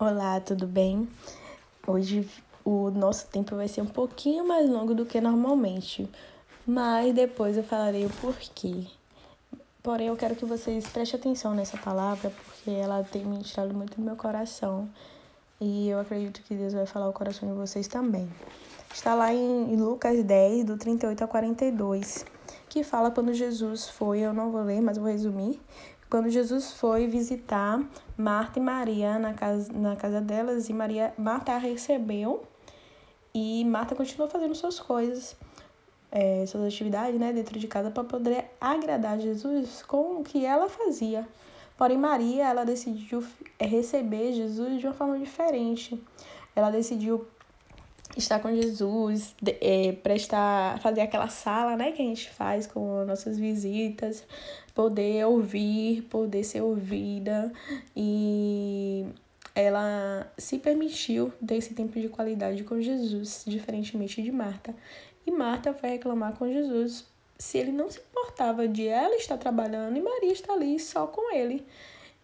Olá, tudo bem? Hoje o nosso tempo vai ser um pouquinho mais longo do que normalmente, mas depois eu falarei o porquê. Porém, eu quero que vocês prestem atenção nessa palavra, porque ela tem ministrado muito no meu coração e eu acredito que Deus vai falar o coração de vocês também. Está lá em Lucas 10, do 38 a 42, que fala quando Jesus foi, eu não vou ler, mas vou resumir. Quando Jesus foi visitar Marta e Maria na casa, na casa delas, e Maria, Marta a recebeu, e Marta continuou fazendo suas coisas, é, suas atividades né, dentro de casa para poder agradar Jesus com o que ela fazia. Porém, Maria, ela decidiu é, receber Jesus de uma forma diferente. Ela decidiu estar com Jesus, é, prestar, fazer aquela sala, né, que a gente faz com nossas visitas, poder ouvir, poder ser ouvida e ela se permitiu ter esse tempo de qualidade com Jesus, diferentemente de Marta. E Marta foi reclamar com Jesus se ele não se importava de ela estar trabalhando e Maria está ali só com ele.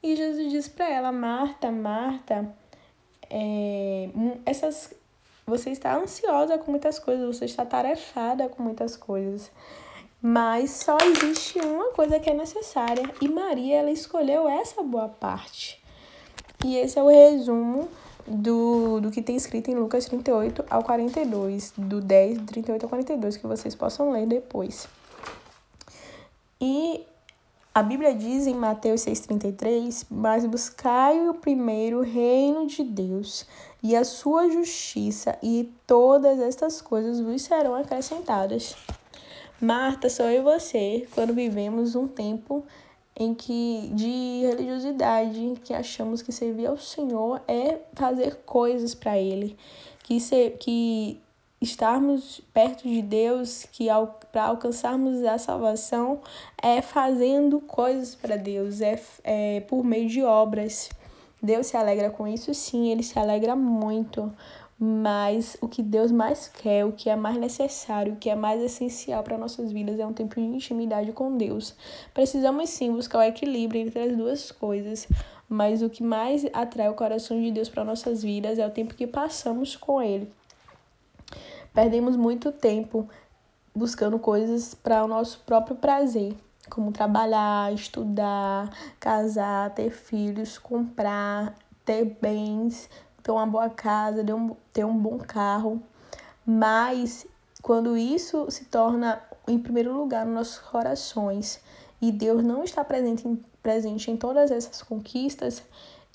E Jesus disse para ela: Marta, Marta, é, essas você está ansiosa com muitas coisas, você está tarefada com muitas coisas. Mas só existe uma coisa que é necessária e Maria ela escolheu essa boa parte. E esse é o resumo do, do que tem escrito em Lucas 38 ao 42, do 10, 38 ao 42, que vocês possam ler depois. E a Bíblia diz em Mateus 6,33: Mas buscai o primeiro reino de Deus e a sua justiça, e todas estas coisas vos serão acrescentadas. Marta, sou eu e você, quando vivemos um tempo em que de religiosidade, que achamos que servir ao Senhor é fazer coisas para Ele, que, ser, que estarmos perto de Deus, que ao, para alcançarmos a salvação é fazendo coisas para Deus, é, é por meio de obras. Deus se alegra com isso? Sim, ele se alegra muito. Mas o que Deus mais quer, o que é mais necessário, o que é mais essencial para nossas vidas é um tempo de intimidade com Deus. Precisamos sim buscar o equilíbrio entre as duas coisas, mas o que mais atrai o coração de Deus para nossas vidas é o tempo que passamos com Ele. Perdemos muito tempo buscando coisas para o nosso próprio prazer como trabalhar, estudar, casar, ter filhos, comprar, ter bens, ter uma boa casa, ter um, ter um bom carro. Mas quando isso se torna em primeiro lugar nos nossos corações e Deus não está presente em, presente em todas essas conquistas,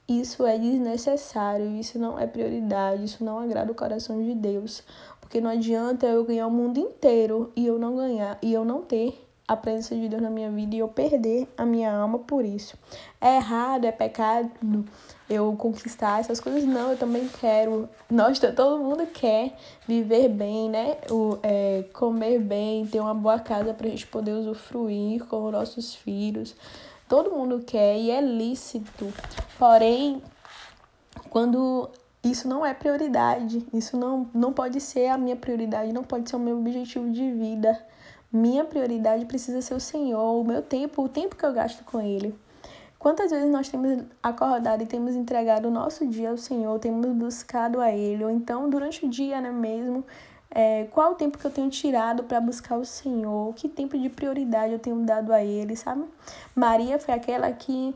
isso é desnecessário, isso não é prioridade, isso não agrada o coração de Deus. Porque não adianta eu ganhar o mundo inteiro e eu não ganhar e eu não ter a presença de Deus na minha vida e eu perder a minha alma por isso. É errado, é pecado eu conquistar essas coisas? Não, eu também quero. Nós, todo mundo quer viver bem, né? O, é, comer bem, ter uma boa casa para a gente poder usufruir com os nossos filhos. Todo mundo quer e é lícito. Porém, quando isso não é prioridade, isso não, não pode ser a minha prioridade, não pode ser o meu objetivo de vida. Minha prioridade precisa ser o Senhor, o meu tempo, o tempo que eu gasto com Ele. Quantas vezes nós temos acordado e temos entregado o nosso dia ao Senhor, temos buscado a Ele, ou então durante o dia, né mesmo, é, qual o tempo que eu tenho tirado para buscar o Senhor, que tempo de prioridade eu tenho dado a Ele, sabe? Maria foi aquela que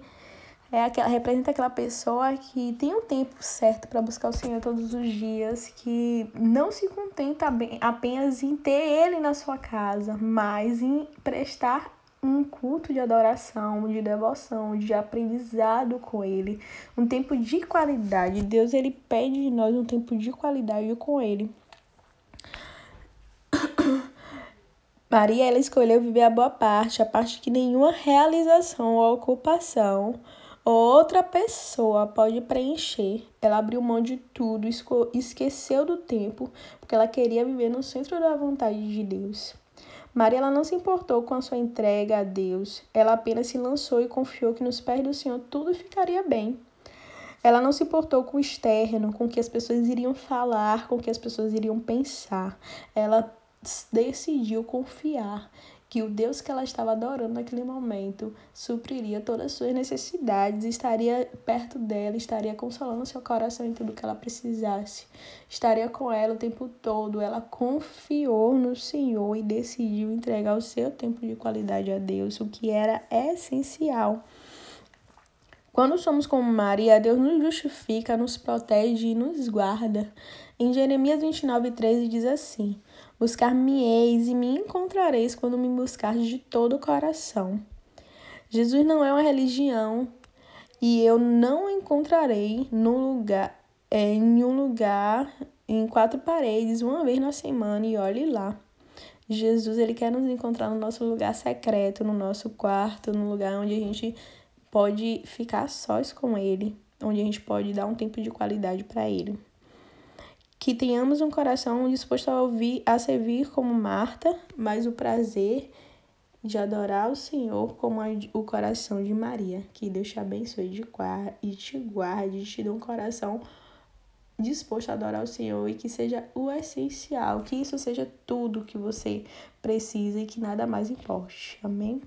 é aquela, representa aquela pessoa que tem um tempo certo para buscar o Senhor todos os dias, que não se contenta apenas em ter Ele na sua casa, mas em prestar um culto de adoração, de devoção, de aprendizado com Ele, um tempo de qualidade. Deus ele pede de nós um tempo de qualidade com Ele. Maria ela escolheu viver a boa parte, a parte que nenhuma realização ou ocupação outra pessoa pode preencher. Ela abriu mão de tudo, esqueceu do tempo, porque ela queria viver no centro da vontade de Deus. Maria ela não se importou com a sua entrega a Deus, ela apenas se lançou e confiou que nos pés do Senhor tudo ficaria bem. Ela não se importou com o externo, com o que as pessoas iriam falar, com o que as pessoas iriam pensar. Ela decidiu confiar que o Deus que ela estava adorando naquele momento supriria todas as suas necessidades, estaria perto dela, estaria consolando seu coração em tudo que ela precisasse, estaria com ela o tempo todo. Ela confiou no Senhor e decidiu entregar o seu tempo de qualidade a Deus, o que era essencial. Quando somos como Maria, Deus nos justifica, nos protege e nos guarda. Em Jeremias 29, 13 diz assim: Buscar-me-eis e me encontrareis quando me buscardes de todo o coração. Jesus não é uma religião e eu não encontrarei no lugar, é, em um lugar, em quatro paredes, uma vez na semana e olhe lá. Jesus, ele quer nos encontrar no nosso lugar secreto, no nosso quarto, no lugar onde a gente pode ficar sós com ele, onde a gente pode dar um tempo de qualidade para ele que tenhamos um coração disposto a ouvir, a servir como Marta, mas o prazer de adorar o Senhor como o coração de Maria. Que Deus te abençoe de e te guarde, te dê um coração disposto a adorar o Senhor e que seja o essencial, que isso seja tudo que você precisa e que nada mais importe. Amém?